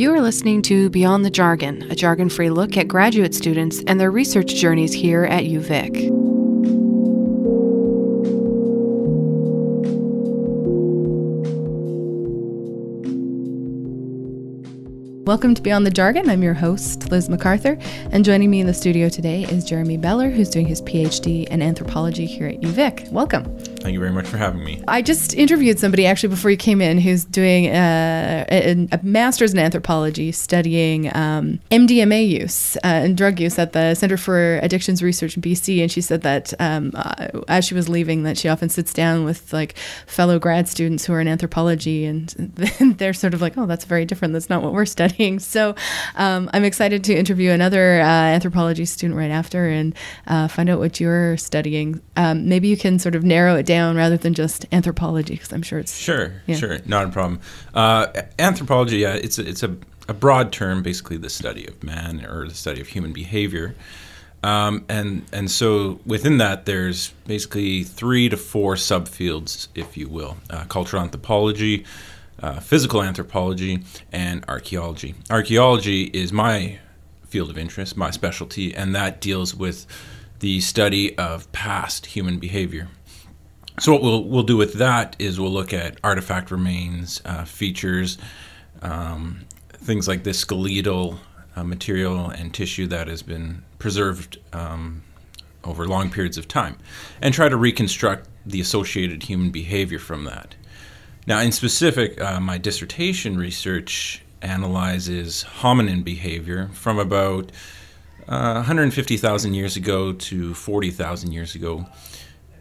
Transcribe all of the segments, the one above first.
You are listening to Beyond the Jargon, a jargon free look at graduate students and their research journeys here at UVic. Welcome to Beyond the Jargon. I'm your host, Liz MacArthur, and joining me in the studio today is Jeremy Beller, who's doing his PhD in anthropology here at UVic. Welcome. Thank you very much for having me. I just interviewed somebody actually before you came in who's doing a, a, a master's in anthropology studying um, MDMA use uh, and drug use at the Center for Addictions Research in BC. And she said that um, uh, as she was leaving, that she often sits down with like fellow grad students who are in anthropology, and they're sort of like, "Oh, that's very different. That's not what we're studying." So um, I'm excited to interview another uh, anthropology student right after and uh, find out what you're studying. Um, maybe you can sort of narrow it down rather than just anthropology, because I'm sure it's sure, yeah. sure, not a problem. Uh, anthropology, yeah, it's a, it's a, a, broad term, basically the study of man or the study of human behavior. Um, and and so within that, there's basically three to four subfields, if you will: uh, cultural anthropology, uh, physical anthropology, and archaeology. Archaeology is my field of interest, my specialty, and that deals with the study of past human behavior. So what we'll we'll do with that is we'll look at artifact remains, uh, features, um, things like this skeletal uh, material and tissue that has been preserved um, over long periods of time, and try to reconstruct the associated human behavior from that. Now, in specific, uh, my dissertation research analyzes hominin behavior from about uh, 150,000 years ago to 40,000 years ago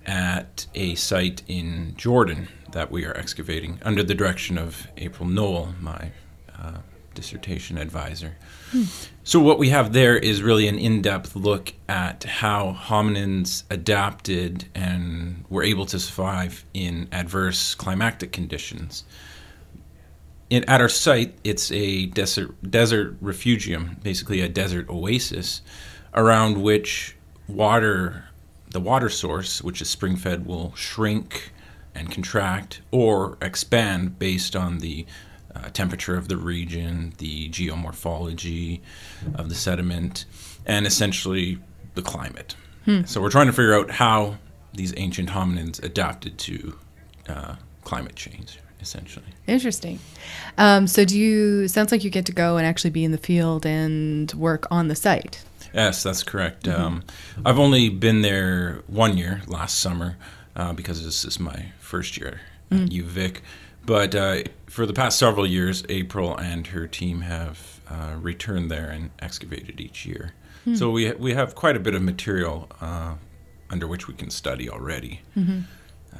at a site in Jordan that we are excavating under the direction of April Nowell, my uh, dissertation advisor. Hmm. So, what we have there is really an in depth look at how hominins adapted and were able to survive in adverse climatic conditions. In, at our site, it's a desert, desert refugium, basically a desert oasis, around which water the water source, which is spring fed, will shrink and contract or expand based on the uh, temperature of the region, the geomorphology of the sediment, and essentially the climate. Hmm. So we're trying to figure out how these ancient hominins adapted to uh, climate change essentially. Interesting. Um, so, do you? Sounds like you get to go and actually be in the field and work on the site. Yes, that's correct. Mm-hmm. Um, I've only been there one year, last summer, uh, because this is my first year mm. at UVic. But uh, for the past several years, April and her team have uh, returned there and excavated each year. Mm. So we we have quite a bit of material uh, under which we can study already. Mm-hmm.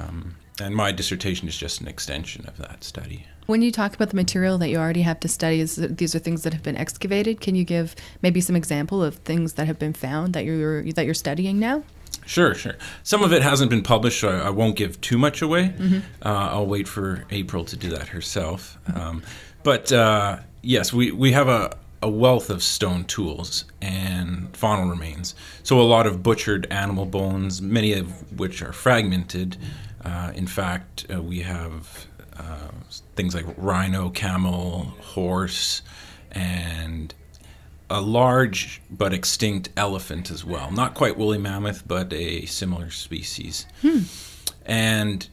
Um, and my dissertation is just an extension of that study. When you talk about the material that you already have to study, is these are things that have been excavated. Can you give maybe some example of things that have been found that you're that you're studying now? Sure, sure. Some of it hasn't been published, so I, I won't give too much away. Mm-hmm. Uh, I'll wait for April to do that herself. Um, but uh, yes, we, we have a, a wealth of stone tools and faunal remains. So a lot of butchered animal bones, many of which are fragmented. Uh, in fact, uh, we have uh, things like rhino, camel, horse, and a large but extinct elephant as well. Not quite woolly mammoth, but a similar species. Hmm. And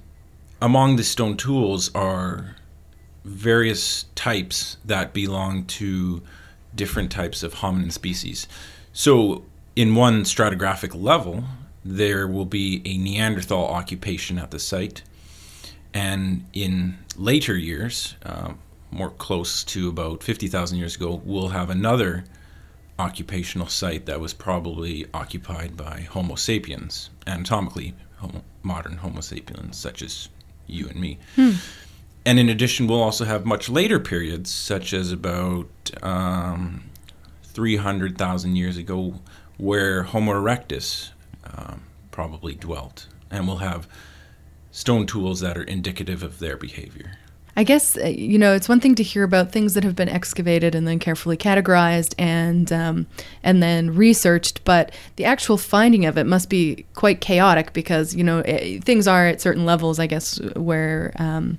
among the stone tools are various types that belong to different types of hominin species. So, in one stratigraphic level, there will be a Neanderthal occupation at the site. And in later years, uh, more close to about 50,000 years ago, we'll have another occupational site that was probably occupied by Homo sapiens, anatomically homo, modern Homo sapiens, such as you and me. Hmm. And in addition, we'll also have much later periods, such as about um, 300,000 years ago, where Homo erectus um, probably dwelt. And we'll have stone tools that are indicative of their behavior. I guess uh, you know it's one thing to hear about things that have been excavated and then carefully categorized and um, and then researched, but the actual finding of it must be quite chaotic because you know it, eh, things are at certain levels, I guess, where um,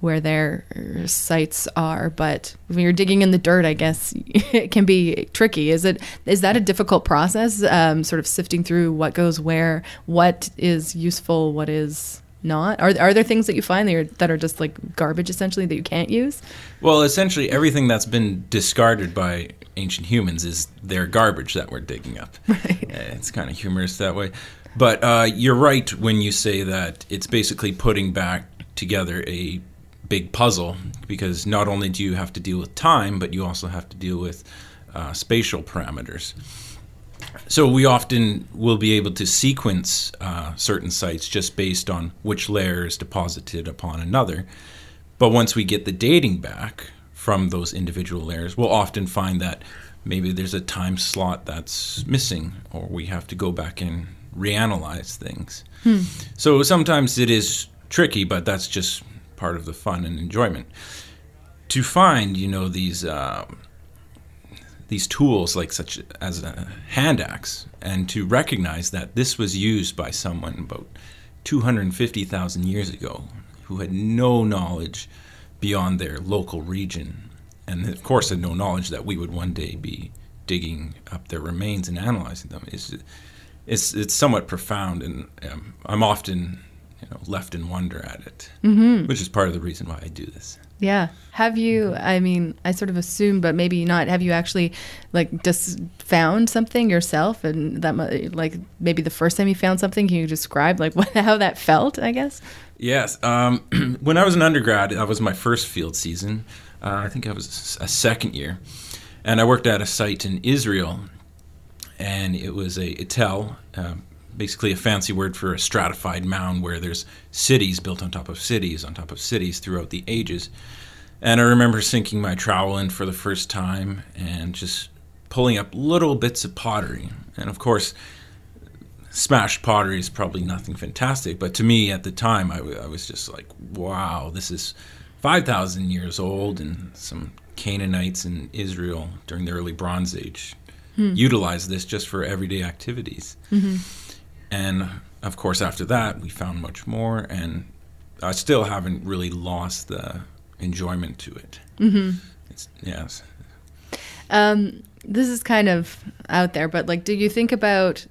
where their sites are. But when you're digging in the dirt, I guess it can be tricky. Is it is that a difficult process? Um, sort of sifting through what goes where, what is useful, what is not? Are, are there things that you find that are, that are just like garbage essentially that you can't use? Well, essentially everything that's been discarded by ancient humans is their garbage that we're digging up. Right. It's kind of humorous that way. But uh, you're right when you say that it's basically putting back together a big puzzle because not only do you have to deal with time, but you also have to deal with uh, spatial parameters. So we often will be able to sequence uh, certain sites just based on which layer is deposited upon another. But once we get the dating back from those individual layers, we'll often find that maybe there's a time slot that's missing, or we have to go back and reanalyze things. Hmm. So sometimes it is tricky, but that's just part of the fun and enjoyment. To find, you know, these. Uh, these tools like such as a hand axe and to recognize that this was used by someone about 250,000 years ago who had no knowledge beyond their local region and of course had no knowledge that we would one day be digging up their remains and analyzing them is it's it's somewhat profound and um, I'm often you know left in wonder at it mm-hmm. which is part of the reason why I do this yeah. Have you, I mean, I sort of assume, but maybe not. Have you actually, like, just found something yourself? And that, like, maybe the first time you found something, can you describe, like, what, how that felt, I guess? Yes. Um, when I was an undergrad, that was my first field season. Uh, I think I was a second year. And I worked at a site in Israel. And it was a etel, uh, basically a fancy word for a stratified mound where there's cities built on top of cities on top of cities throughout the ages. And I remember sinking my trowel in for the first time and just pulling up little bits of pottery. And of course, smashed pottery is probably nothing fantastic, but to me at the time, I, w- I was just like, wow, this is 5,000 years old, and some Canaanites in Israel during the early Bronze Age hmm. utilized this just for everyday activities. Mm-hmm. And of course, after that, we found much more, and I still haven't really lost the enjoyment to it. Mm-hmm. It's, yes. Um, this is kind of out there, but like, do you think about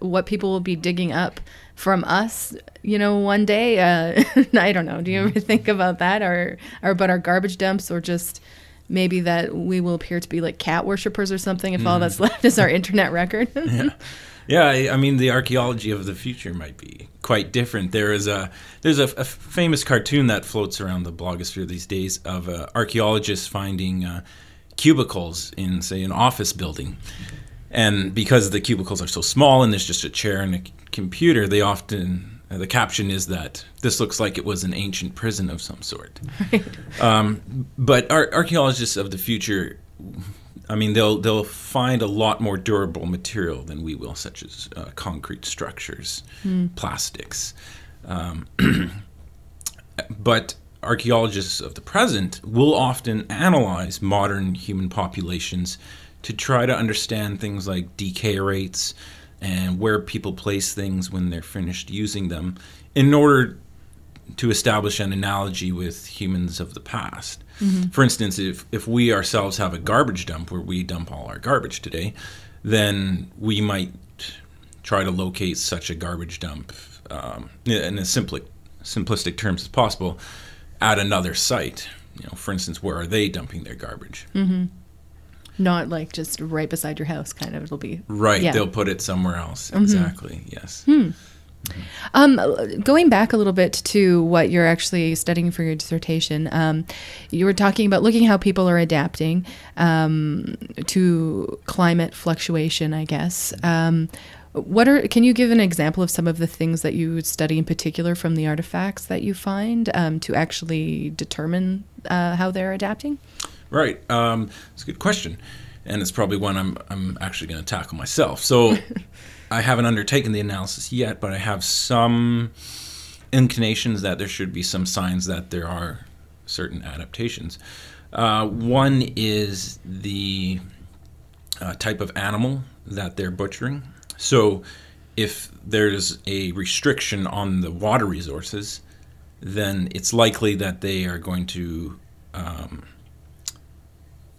what people will be digging up from us, you know, one day? Uh, I don't know. Do you ever think about that, or or about our garbage dumps, or just maybe that we will appear to be like cat worshippers or something if mm. all that's left is our internet record? yeah. Yeah, I, I, mean the archaeology of the future might be quite different. There is a there's a, a famous cartoon that floats around the blogosphere these days of uh, archaeologists finding uh, cubicles in say an office building, and because the cubicles are so small and there's just a chair and a computer, they often uh, the caption is that this looks like it was an ancient prison of some sort. Right. Um, but ar- archaeologists of the future I mean, they'll they'll find a lot more durable material than we will, such as uh, concrete structures, mm. plastics. Um, but archaeologists of the present will often analyze modern human populations to try to understand things like decay rates and where people place things when they're finished using them in order to establish an analogy with humans of the past. Mm-hmm. For instance, if, if we ourselves have a garbage dump where we dump all our garbage today, then we might try to locate such a garbage dump um, in as simpli- simplistic terms as possible at another site. You know, for instance, where are they dumping their garbage? Mm-hmm. Not like just right beside your house, kind of. It'll be right. Yeah. They'll put it somewhere else. Mm-hmm. Exactly. Yes. Hmm. Um, going back a little bit to what you're actually studying for your dissertation, um, you were talking about looking how people are adapting um, to climate fluctuation. I guess. Um, what are? Can you give an example of some of the things that you would study in particular from the artifacts that you find um, to actually determine uh, how they're adapting? Right. Um, it's a good question, and it's probably one I'm I'm actually going to tackle myself. So. I haven't undertaken the analysis yet, but I have some inclinations that there should be some signs that there are certain adaptations. Uh, one is the uh, type of animal that they're butchering. So, if there's a restriction on the water resources, then it's likely that they are going to um,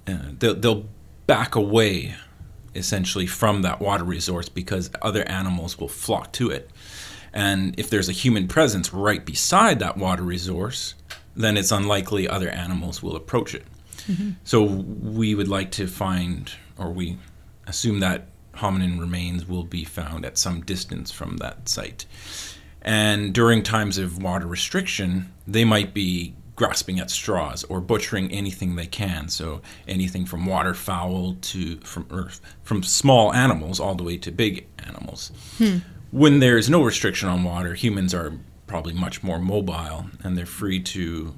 uh, they'll, they'll back away essentially from that water resource because other animals will flock to it. And if there's a human presence right beside that water resource, then it's unlikely other animals will approach it. Mm-hmm. So we would like to find, or we assume that hominin remains will be found at some distance from that site. And during times of water restriction, they might be grasping at straws or butchering anything they can. So anything from waterfowl to from earth, from small animals all the way to big animals. Hmm. When there's no restriction on water, humans are probably much more mobile and they're free to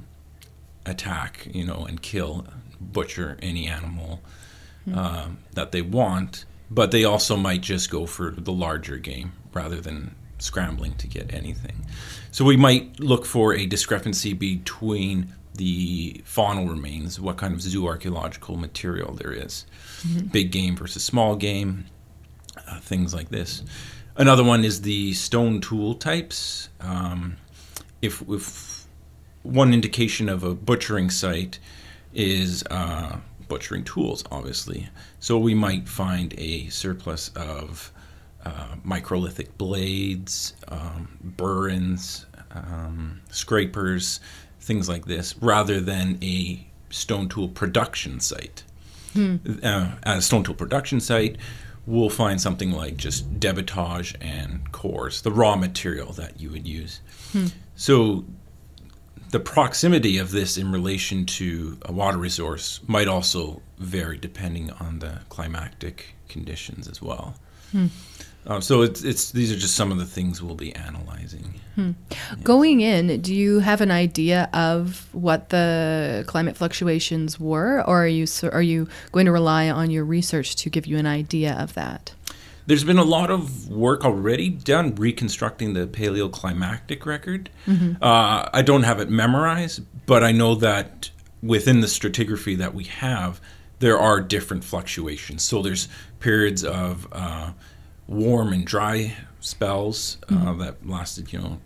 attack, you know, and kill, butcher any animal hmm. uh, that they want. But they also might just go for the larger game rather than scrambling to get anything. So we might look for a discrepancy between the faunal remains, what kind of zooarchaeological material there is, mm-hmm. big game versus small game, uh, things like this. Another one is the stone tool types. Um, if, if one indication of a butchering site is uh, butchering tools, obviously. So we might find a surplus of uh, microlithic blades, um, burins, um, scrapers, things like this, rather than a stone tool production site. Hmm. Uh, at a stone tool production site, we'll find something like just debitage and cores, the raw material that you would use. Hmm. So the proximity of this in relation to a water resource might also vary depending on the climatic conditions as well. Hmm. Um, so it's, it's these are just some of the things we'll be analyzing. Hmm. Going in, do you have an idea of what the climate fluctuations were, or are you are you going to rely on your research to give you an idea of that? There's been a lot of work already done reconstructing the paleoclimatic record. Mm-hmm. Uh, I don't have it memorized, but I know that within the stratigraphy that we have, there are different fluctuations. So there's periods of uh, warm and dry spells uh, mm-hmm. that lasted, you know,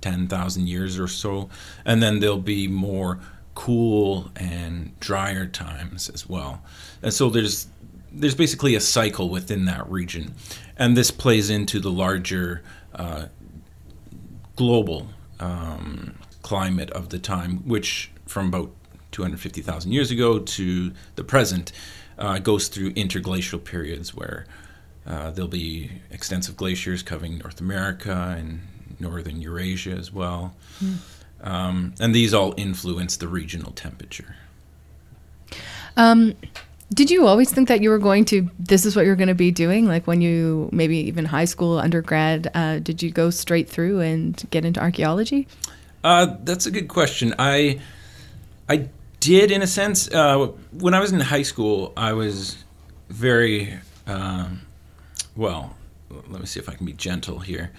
10,000 years or so. And then there'll be more cool and drier times as well. And so there's there's basically a cycle within that region. And this plays into the larger uh, global um, climate of the time, which from about 250,000 years ago to the present uh, goes through interglacial periods where uh, there'll be extensive glaciers covering North America and northern Eurasia as well. Mm. Um, and these all influence the regional temperature. Um, did you always think that you were going to, this is what you're going to be doing? Like when you, maybe even high school, undergrad, uh, did you go straight through and get into archaeology? Uh, that's a good question. I, I did in a sense. Uh, when I was in high school, I was very, um, well, let me see if I can be gentle here.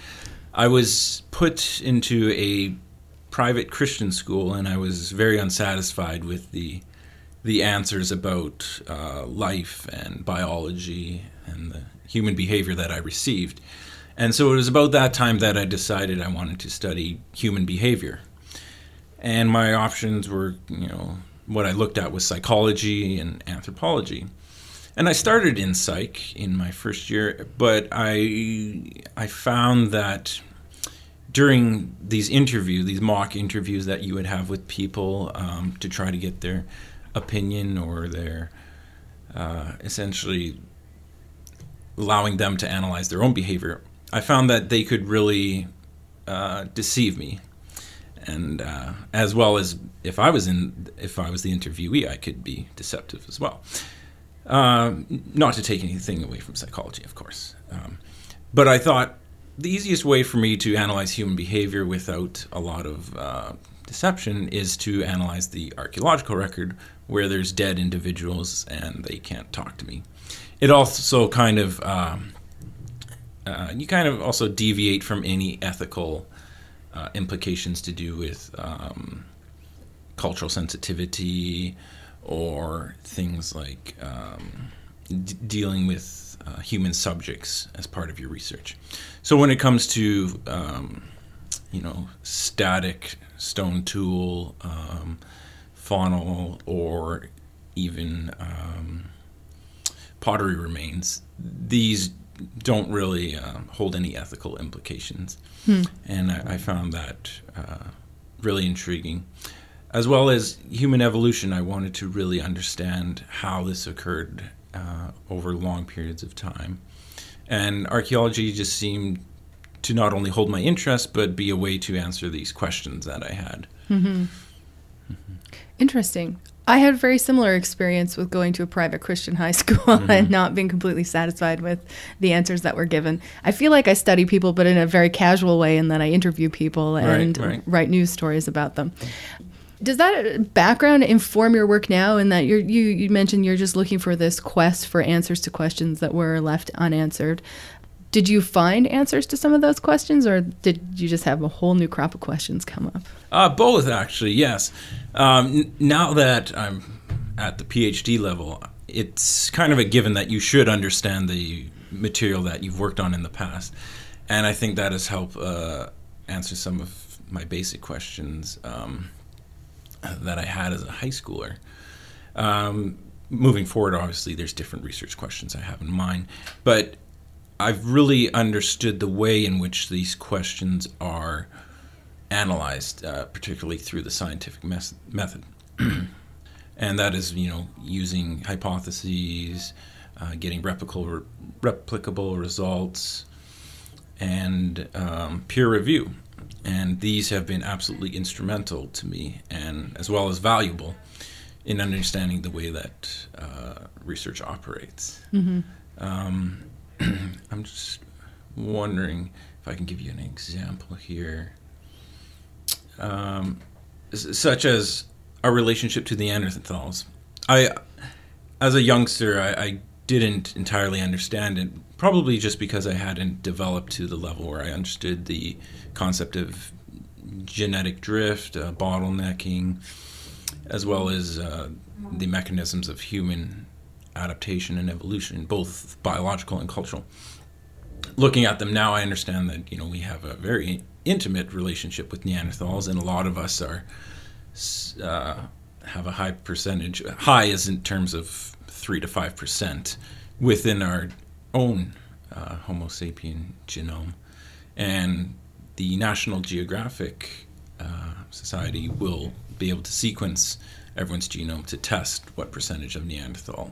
I was put into a private Christian school, and I was very unsatisfied with the the answers about uh, life and biology and the human behavior that I received. And so it was about that time that I decided I wanted to study human behavior. And my options were, you know, what I looked at was psychology and anthropology and I started in psych in my first year, but I I found that during these interviews, these mock interviews that you would have with people um, to try to get their opinion or their uh, essentially allowing them to analyze their own behavior, I found that they could really uh, deceive me, and uh, as well as if I was in if I was the interviewee, I could be deceptive as well. Um, not to take anything away from psychology, of course. Um, but I thought the easiest way for me to analyze human behavior without a lot of uh, deception is to analyze the archaeological record where there's dead individuals and they can't talk to me. It also kind of, um, uh, you kind of also deviate from any ethical uh, implications to do with um, cultural sensitivity or things like um, d- dealing with uh, human subjects as part of your research. So when it comes to um, you know, static stone tool, um, faunal, or even um, pottery remains, these don't really uh, hold any ethical implications. Hmm. And I, I, found that uh, really intriguing. As well as human evolution, I wanted to really understand how this occurred uh, over long periods of time. And archaeology just seemed to not only hold my interest, but be a way to answer these questions that I had. Mm-hmm. Mm-hmm. Interesting. I had a very similar experience with going to a private Christian high school mm-hmm. and not being completely satisfied with the answers that were given. I feel like I study people, but in a very casual way, and then I interview people and right, right. write news stories about them. Does that background inform your work now? In that you you mentioned you're just looking for this quest for answers to questions that were left unanswered. Did you find answers to some of those questions, or did you just have a whole new crop of questions come up? Uh, both, actually. Yes. Um, n- now that I'm at the PhD level, it's kind of a given that you should understand the material that you've worked on in the past, and I think that has helped uh, answer some of my basic questions um, that I had as a high schooler. Um, moving forward, obviously, there's different research questions I have in mind, but I've really understood the way in which these questions are analyzed, uh, particularly through the scientific mes- method. and that is, you know, using hypotheses, uh, getting replicable, replicable results, and um, peer review. And these have been absolutely instrumental to me, and as well as valuable in understanding the way that uh, research operates. Mm-hmm. Um, I'm just wondering if I can give you an example here, um, such as our relationship to the Neanderthals. I, as a youngster, I, I didn't entirely understand it, probably just because I hadn't developed to the level where I understood the concept of genetic drift, uh, bottlenecking, as well as uh, the mechanisms of human adaptation and evolution, both biological and cultural. Looking at them now, I understand that you know we have a very intimate relationship with Neanderthals, and a lot of us are uh, have a high percentage. High is in terms of three to five percent within our own uh, Homo sapien genome, and the National Geographic uh, Society will be able to sequence everyone's genome to test what percentage of Neanderthal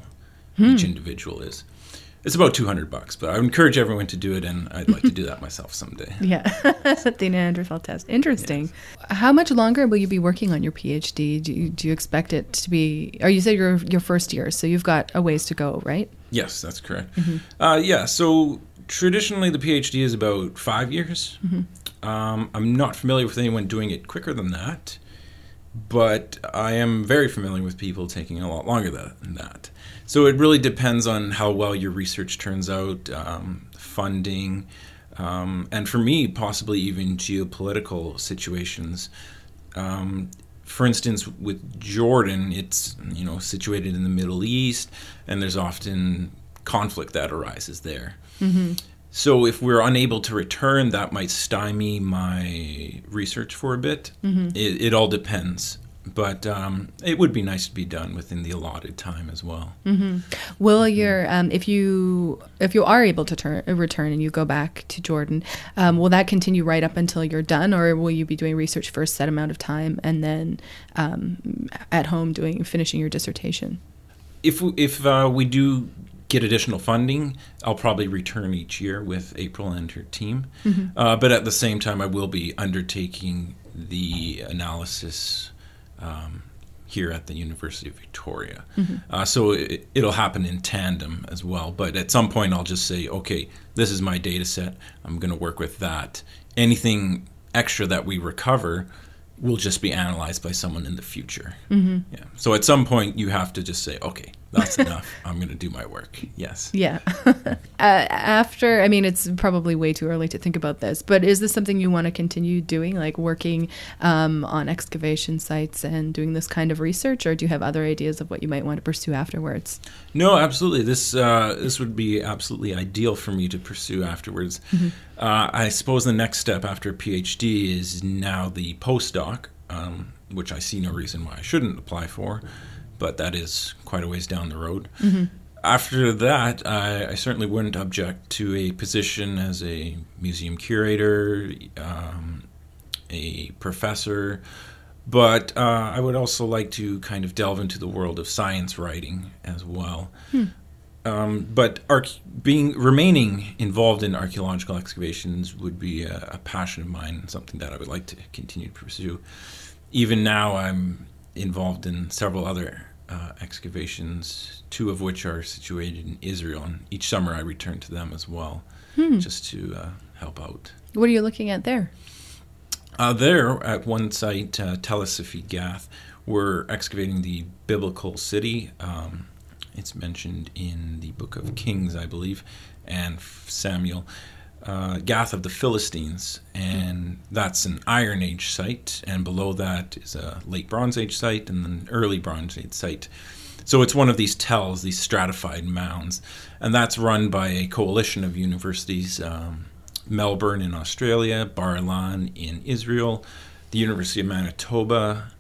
hmm. each individual is. It's about 200 bucks, but I would encourage everyone to do it, and I'd like to do that myself someday. Yeah, the Neanderthal test. Interesting. Yes. How much longer will you be working on your PhD? Do you, do you expect it to be, or you said you're your first year, so you've got a ways to go, right? Yes, that's correct. Mm-hmm. Uh, yeah, so traditionally the PhD is about five years. Mm-hmm. Um, I'm not familiar with anyone doing it quicker than that, but I am very familiar with people taking a lot longer than that. So it really depends on how well your research turns out, um, funding, um, and for me, possibly even geopolitical situations. Um, for instance, with Jordan, it's you know situated in the Middle East, and there's often conflict that arises there. Mm-hmm. So if we're unable to return, that might stymie my research for a bit. Mm-hmm. It, it, all depends but um, it would be nice to be done within the allotted time as well. Mm-hmm. Will your um, if you if you are able to turn, return and you go back to Jordan, um, will that continue right up until you're done, or will you be doing research for a set amount of time and then um, at home doing finishing your dissertation? If if uh, we do get additional funding, I'll probably return each year with April and her team. Mm-hmm. Uh, but at the same time, I will be undertaking the analysis um, here at the University of Victoria. Mm-hmm. Uh, so it, will happen in tandem as well. But at some point, I'll just say, okay, this is my data set. I'm going to work with that. Anything extra that we recover will just be analyzed by someone in the future. Mm-hmm. Yeah. So at some point, you have to just say, okay, that's enough. I'm going to do my work. Yes. Yeah. uh, after, I mean, it's probably way too early to think about this, but is this something you want to continue doing, like working um, on excavation sites and doing this kind of research, or do you have other ideas of what you might want to pursue afterwards? No, absolutely. This uh, this would be absolutely ideal for me to pursue afterwards. Mm-hmm. Uh, I suppose the next step after a PhD is now the postdoc, um, which I see no reason why I shouldn't apply for but that is quite a ways down the road. Mm-hmm. After that, I, I, certainly wouldn't object to a position as a museum curator, um, a professor, but uh, I would also like to kind of delve into the world of science writing as well. Hmm. Um, but arch- being remaining involved in archaeological excavations would be a, a, passion of mine, something that I would like to continue to pursue. Even now, I'm involved in several other uh, excavations, two of which are situated in Israel. And each summer I return to them as well, hmm. just to uh, help out. What are you looking at there? Uh, there, at one site, uh, Tel Gath, we're excavating the biblical city. Um, it's mentioned in the book of Kings, I believe, and Samuel uh, Gath of the Philistines, and that's an Iron Age site, and below that is a late Bronze Age site and an early Bronze Age site. So it's one of these tells, these stratified mounds, and that's run by a coalition of universities um, Melbourne in Australia, Bar Ilan in Israel, the University of Manitoba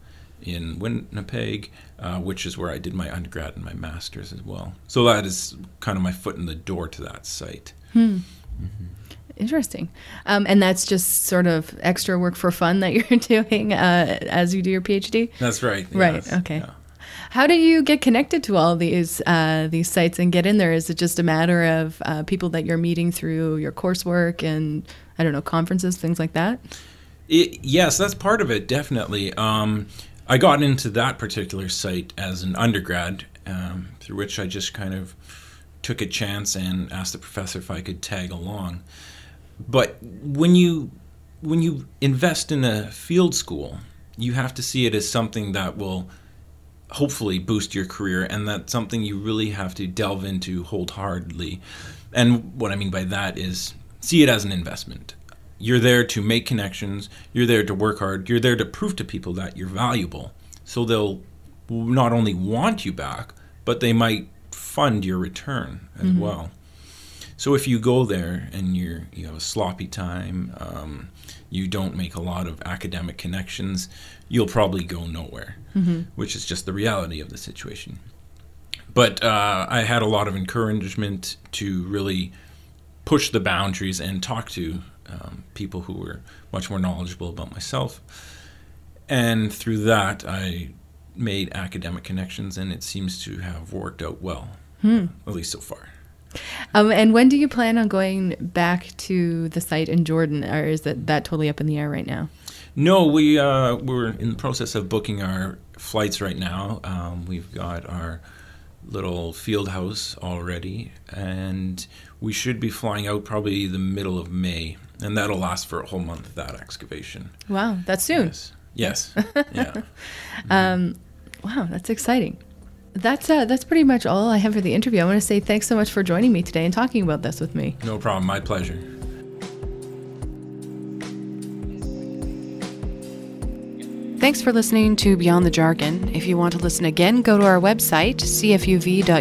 in Winnipeg, uh, which is where I did my undergrad and my master's as well. So that is kind of my foot in the door to that site. Hmm. Mm-hmm. Interesting. Um, and that's just sort of extra work for fun that you're doing uh, as you do your PhD? That's right. Right. Yes. Okay. Yeah. How do you get connected to all these uh, these sites and get in there? Is it just a matter of uh, people that you're meeting through your coursework and I don't know conferences, things like that? It, yes, that's part of it. Definitely. Um, I got into that particular site as an undergrad, um, through which I just kind of took a chance and asked the professor if I could tag along. But when you when you invest in a field school, you have to see it as something that will hopefully boost your career and that's something you really have to delve into wholeheartedly. And what I mean by that is see it as an investment. You're there to make connections, you're there to work hard, you're there to prove to people that you're valuable. So they'll not only want you back, but they might fund your return as mm-hmm. well. So if you go there and you're you have a sloppy time, um, you don't make a lot of academic connections, you'll probably go nowhere, mm-hmm. which is just the reality of the situation. But uh, I had a lot of encouragement to really push the boundaries and talk to um, people who were much more knowledgeable about myself. And through that, I made academic connections, and it seems to have worked out well, hmm. at least so far. Um, and when do you plan on going back to the site in Jordan, or is that, that totally up in the air right now? No, we uh, we're in the process of booking our flights right now. Um, we've got our little field house already, and we should be flying out probably the middle of May, and that'll last for a whole month. That excavation. Wow, that's soon. Yes. Yes. yeah. Um, wow, that's exciting. That's uh, that's pretty much all I have for the interview. I want to say thanks so much for joining me today and talking about this with me. No problem. My pleasure. Thanks for listening to Beyond the Jargon. If you want to listen again, go to our website, cfuv.uvic.ca,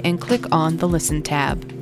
and click on the Listen tab.